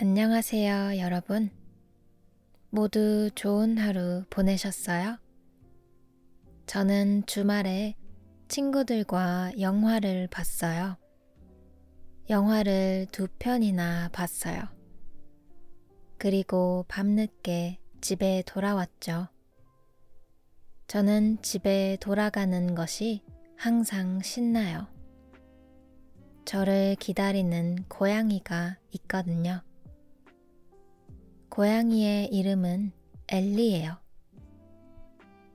안녕하세요, 여러분. 모두 좋은 하루 보내셨어요? 저는 주말에 친구들과 영화를 봤어요. 영화를 두 편이나 봤어요. 그리고 밤늦게 집에 돌아왔죠. 저는 집에 돌아가는 것이 항상 신나요. 저를 기다리는 고양이가 있거든요. 고양이의 이름은 엘리예요.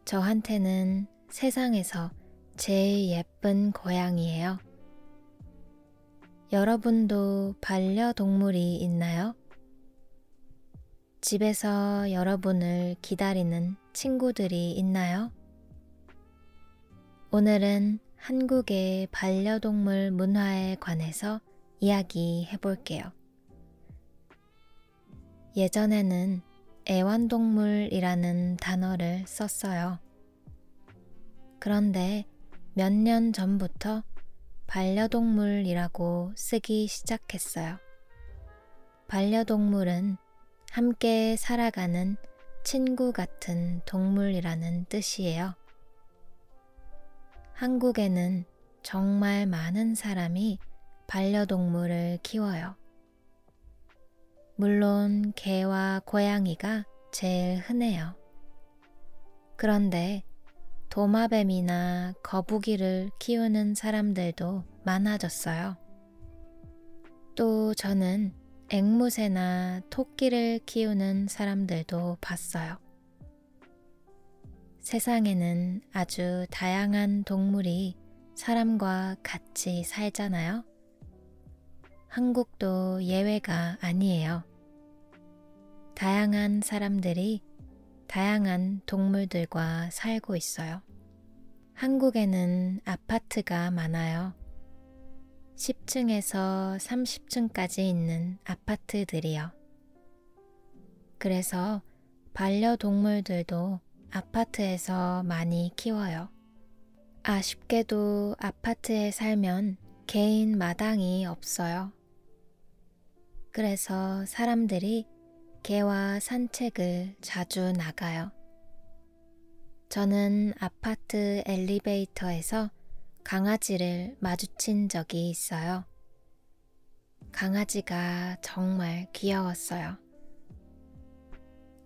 저한테는 세상에서 제일 예쁜 고양이에요. 여러분도 반려동물이 있나요? 집에서 여러분을 기다리는 친구들이 있나요? 오늘은 한국의 반려동물 문화에 관해서 이야기해 볼게요. 예전에는 애완동물이라는 단어를 썼어요. 그런데 몇 년 전부터 반려동물이라고 쓰기 시작했어요. 반려동물은 함께 살아가는 친구 같은 동물이라는 뜻이에요. 한국에는 정말 많은 사람이 반려동물을 키워요. 물론 개와 고양이가 제일 흔해요. 그런데 도마뱀이나 거북이를 키우는 사람들도 많아졌어요. 또 저는 앵무새나 토끼를 키우는 사람들도 봤어요. 세상에는 아주 다양한 동물이 사람과 같이 살잖아요. 한국도 예외가 아니에요. 다양한 사람들이 다양한 동물들과 살고 있어요. 한국에는 아파트가 많아요. 10층에서 30층까지 있는 아파트들이요. 그래서 반려동물들도 아파트에서 많이 키워요. 아쉽게도 아파트에 살면 개인 마당이 없어요. 그래서 사람들이 개와 산책을 자주 나가요. 저는 아파트 엘리베이터에서 강아지를 마주친 적이 있어요. 강아지가 정말 귀여웠어요.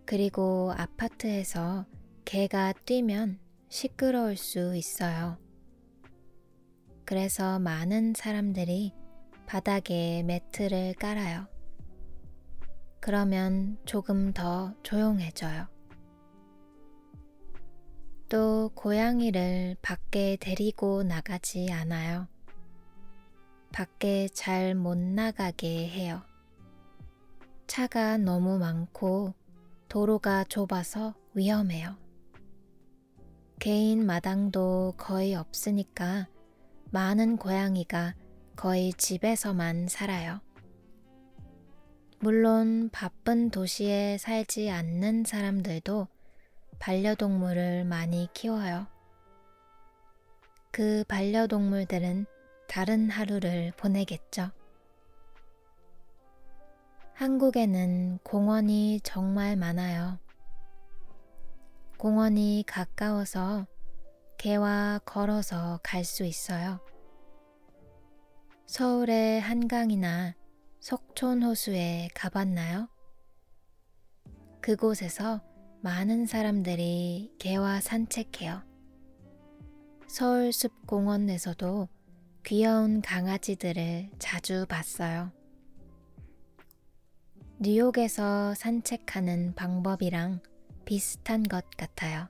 그리고 아파트에서 개가 뛰면 시끄러울 수 있어요. 그래서 많은 사람들이 바닥에 매트를 깔아요. 그러면 조금 더 조용해져요. 또 고양이를 밖에 데리고 나가지 않아요. 밖에 잘 못 나가게 해요. 차가 너무 많고 도로가 좁아서 위험해요. 개인 마당도 거의 없으니까 많은 고양이가 거의 집에서만 살아요. 물론 바쁜 도시에 살지 않는 사람들도 반려동물을 많이 키워요. 그 반려동물들은 다른 하루를 보내겠죠. 한국에는 공원이 정말 많아요. 공원이 가까워서 개와 걸어서 갈 수 있어요. 서울의 한강이나 석촌 호수에 가봤나요? 그곳에서 많은 사람들이 개와 산책해요. 서울숲공원에서도 귀여운 강아지들을 자주 봤어요. 뉴욕에서 산책하는 방법이랑 비슷한 것 같아요.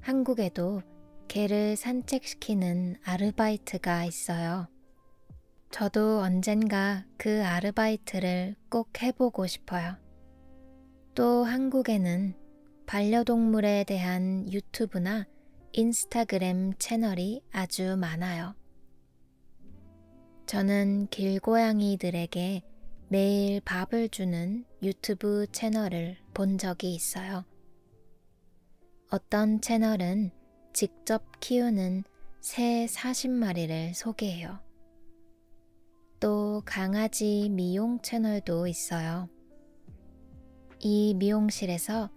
한국에도 개를 산책시키는 아르바이트가 있어요. 저도 언젠가 그 아르바이트를 꼭 해보고 싶어요. 또 한국에는 반려동물에 대한 유튜브나 인스타그램 채널이 아주 많아요. 저는 길고양이들에게 매일 밥을 주는 유튜브 채널을 본 적이 있어요. 어떤 채널은 직접 키우는 새 40마리를 소개해요. 또 강아지 미용 채널도 있어요. 이 미용실에서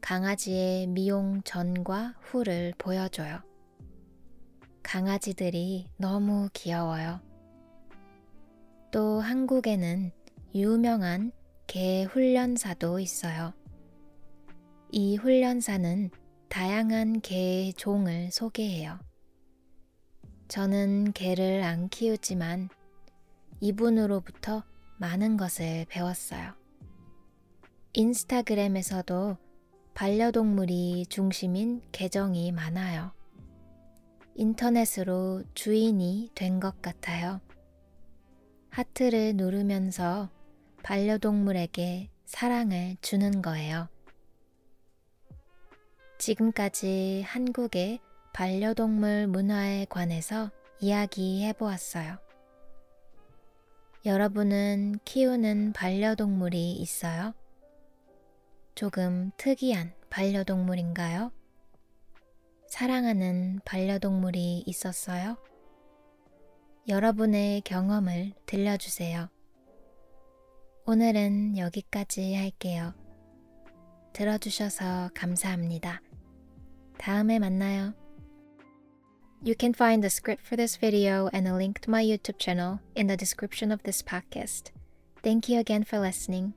강아지의 미용 전과 후를 보여줘요. 강아지들이 너무 귀여워요. 또 한국에는 유명한 개 훈련사도 있어요. 이 훈련사는 다양한 개의 종을 소개해요. 저는 개를 안 키우지만 이분으로부터 많은 것을 배웠어요. 인스타그램에서도 반려동물이 중심인 계정이 많아요. 인터넷으로 주인이 된 것 같아요. 하트를 누르면서 반려동물에게 사랑을 주는 거예요. 지금까지 한국의 반려동물 문화에 관해서 이야기해 보았어요. 여러분은 키우는 반려동물이 있어요? 조금 특이한 반려동물인가요? 사랑하는 반려동물이 있었어요? 여러분의 경험을 들려주세요. 오늘은 여기까지 할게요. 들어주셔서 감사합니다. 다음에 만나요. You can find the script for this video and a link to my YouTube channel in the description of this podcast. Thank you again for listening.